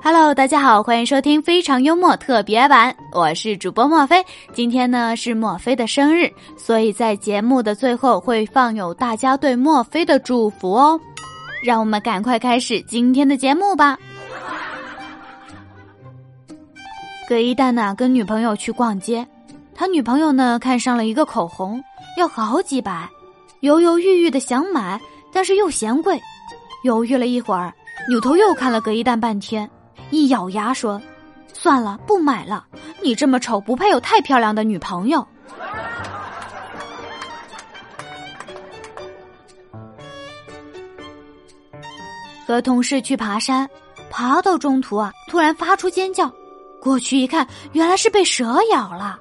Hello，大家好，欢迎收听非常幽默特别版，我是主播莫菲。今天呢是莫菲的生日，所以在节目的最后会放有大家对莫菲的祝福哦。让我们赶快开始今天的节目吧。葛一蛋呢跟女朋友去逛街，他女朋友呢看上了一个口红，要好几百，犹犹豫豫的想买，但是又嫌贵，犹豫了一会儿，扭头又看了葛一蛋半天。一咬牙说：“算了，不买了。你这么丑，不配有太漂亮的女朋友。”和同事去爬山，爬到中途啊，突然发出尖叫，过去一看，原来是被蛇咬了。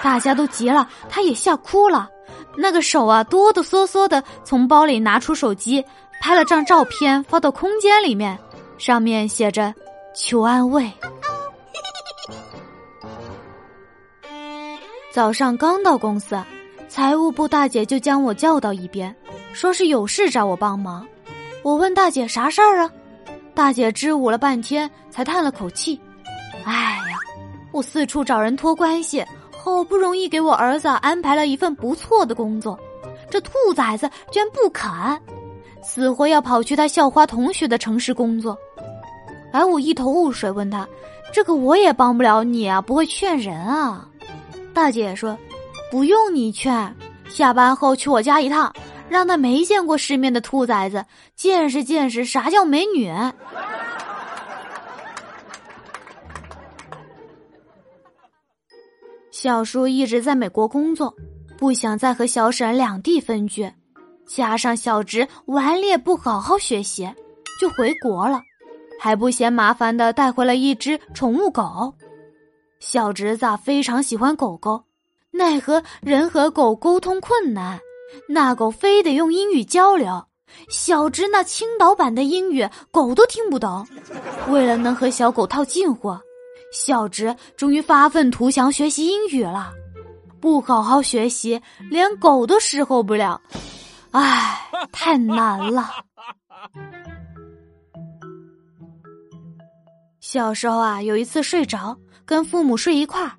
大家都急了，他也吓哭了。那个手啊，哆哆嗦嗦的从包里拿出手机，拍了张照片发到空间里面，上面写着。求安慰。早上刚到公司，财务部大姐就将我叫到一边，说是有事找我帮忙。我问大姐啥事儿啊？大姐支吾了半天，才叹了口气：“哎呀，我四处找人托关系，好不容易给我儿子安排了一份不错的工作，这兔崽子居然不肯，死活要跑去他校花同学的城市工作。”而我一头雾水，问他：“这个我也帮不了你啊，不会劝人啊。”大姐说：“不用你劝，下班后去我家一趟，让那没见过世面的兔崽子见识见识啥叫美女。”小叔一直在美国工作，不想再和小婶两地分居，加上小侄顽劣不好好学习，就回国了。还不嫌麻烦的带回了一只宠物狗，小侄子非常喜欢狗狗，奈何人和狗沟通困难，那狗非得用英语交流，小侄那青岛版的英语狗都听不懂。为了能和小狗套近乎，小侄终于发愤图强学习英语了，不好好学习，连狗都侍候不了，唉，太难了。小时候啊，有一次睡着，跟父母睡一块儿，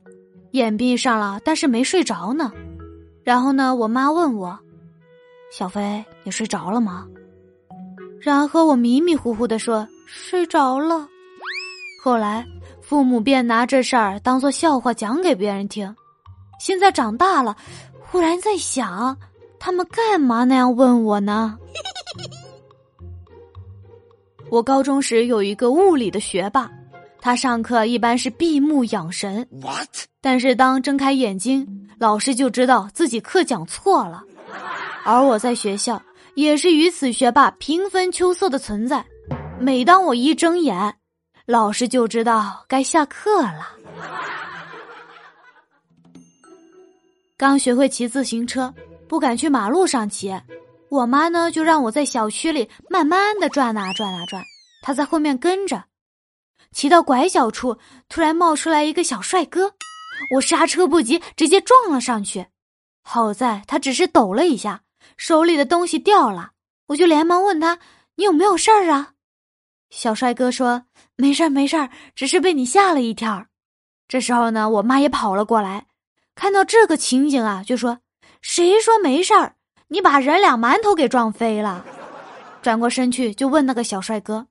眼闭上了，但是没睡着呢。然后呢，我妈问我：“小飞，你睡着了吗？”然后我迷迷糊糊的说：“睡着了。”后来父母便拿这事儿当做笑话讲给别人听。现在长大了，忽然在想，他们干嘛那样问我呢？我高中时有一个物理的学霸。他上课一般是闭目养神，what？但是当睁开眼睛，老师就知道自己课讲错了。而我在学校也是与此学霸平分秋色的存在。每当我一睁眼，老师就知道该下课了。刚学会骑自行车，不敢去马路上骑，我妈呢就让我在小区里慢慢的转啊转啊转，她在后面跟着。骑到拐角处，突然冒出来一个小帅哥，我刹车不及，直接撞了上去。好在他只是抖了一下，手里的东西掉了，我就连忙问他：“你有没有事儿啊？”小帅哥说：“没事儿，没事儿，只是被你吓了一跳。”这时候呢，我妈也跑了过来，看到这个情景啊，就说：“谁说没事儿？你把人俩馒头给撞飞了。”转过身去就问那个小帅哥：“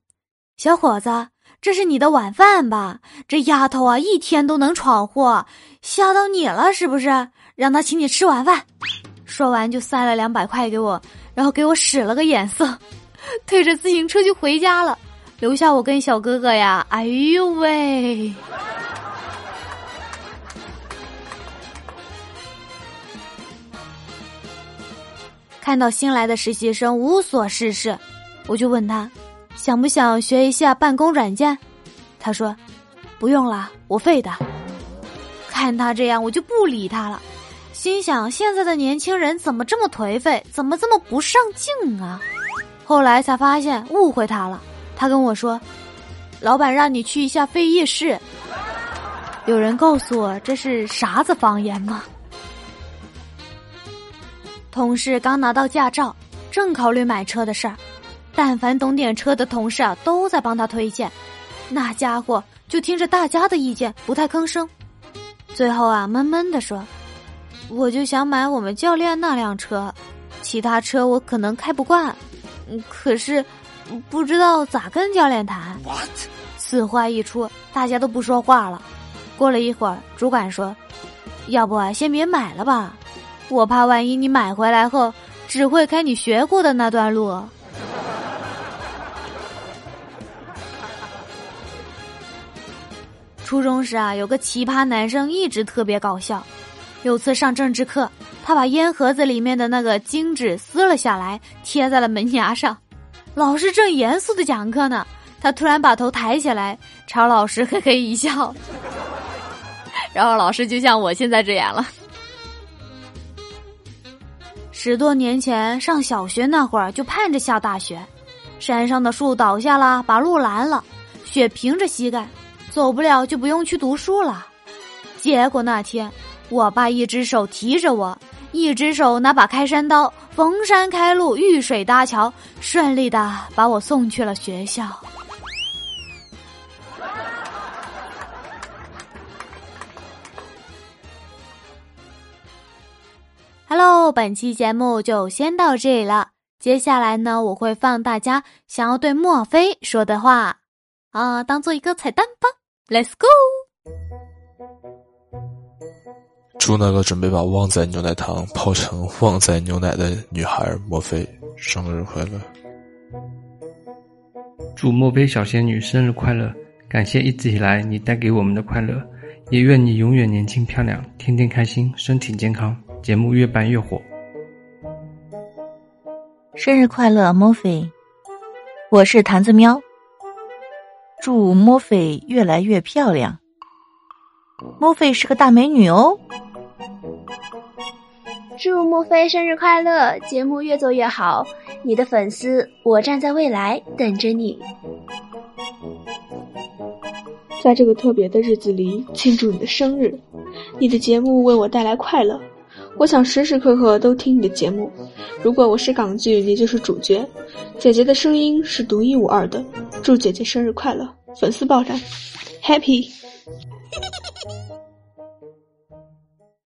小伙子。”这是你的晚饭吧？这丫头啊，一天都能闯祸，吓到你了是不是？让她请你吃晚饭。说完就塞了两百块给我，然后给我使了个眼色，推着自行车就回家了，留下我跟小哥哥呀。哎呦喂！看到新来的实习生无所事事，我就问他。想不想学一下办公软件？他说：“不用了，我废的。”看他这样，我就不理他了。心想：现在的年轻人怎么这么颓废？怎么这么不上进啊？后来才发现误会他了。他跟我说：“老板让你去一下废夜市。”有人告诉我这是啥子方言吗？同事刚拿到驾照，正考虑买车的事儿。但凡懂点车的同事啊，都在帮他推荐。那家伙就听着大家的意见，不太吭声。最后啊，闷闷的说：“我就想买我们教练那辆车，其他车我可能开不惯。可是不知道咋跟教练谈。” What？此话一出，大家都不说话了。过了一会儿，主管说：“要不先别买了吧，我怕万一你买回来后只会开你学过的那段路。”初中时啊，有个奇葩男生一直特别搞笑。有次上政治课，他把烟盒子里面的那个金纸撕了下来，贴在了门牙上。老师正严肃的讲课呢，他突然把头抬起来，朝老师嘿嘿一笑。然后老师就像我现在这样了。十多年前上小学那会儿，就盼着下大雪，山上的树倒下了，把路拦了，雪平着膝盖。走不了就不用去读书了。结果那天，我爸一只手提着我，一只手拿把开山刀，逢山开路，遇水搭桥，顺利的把我送去了学校。Hello，本期节目就先到这里了。接下来呢，我会放大家想要对墨菲说的话，啊，当做一个彩蛋吧。Let's go！祝那个准备把旺仔牛奶糖泡成旺仔牛奶的女孩莫菲生日快乐！祝莫菲小仙女生日快乐！感谢一直以来你带给我们的快乐，也愿你永远年轻漂亮，天天开心，身体健康，节目越办越火。生日快乐，莫菲！我是坛子喵。祝莫菲越来越漂亮。莫菲是个大美女哦。祝莫菲生日快乐，节目越做越好。你的粉丝，我站在未来等着你。在这个特别的日子里庆祝你的生日，你的节目为我带来快乐。我想时时刻刻都听你的节目。如果我是港剧，你就是主角。姐姐的声音是独一无二的。祝姐姐生日快乐，粉丝爆炸，Happy！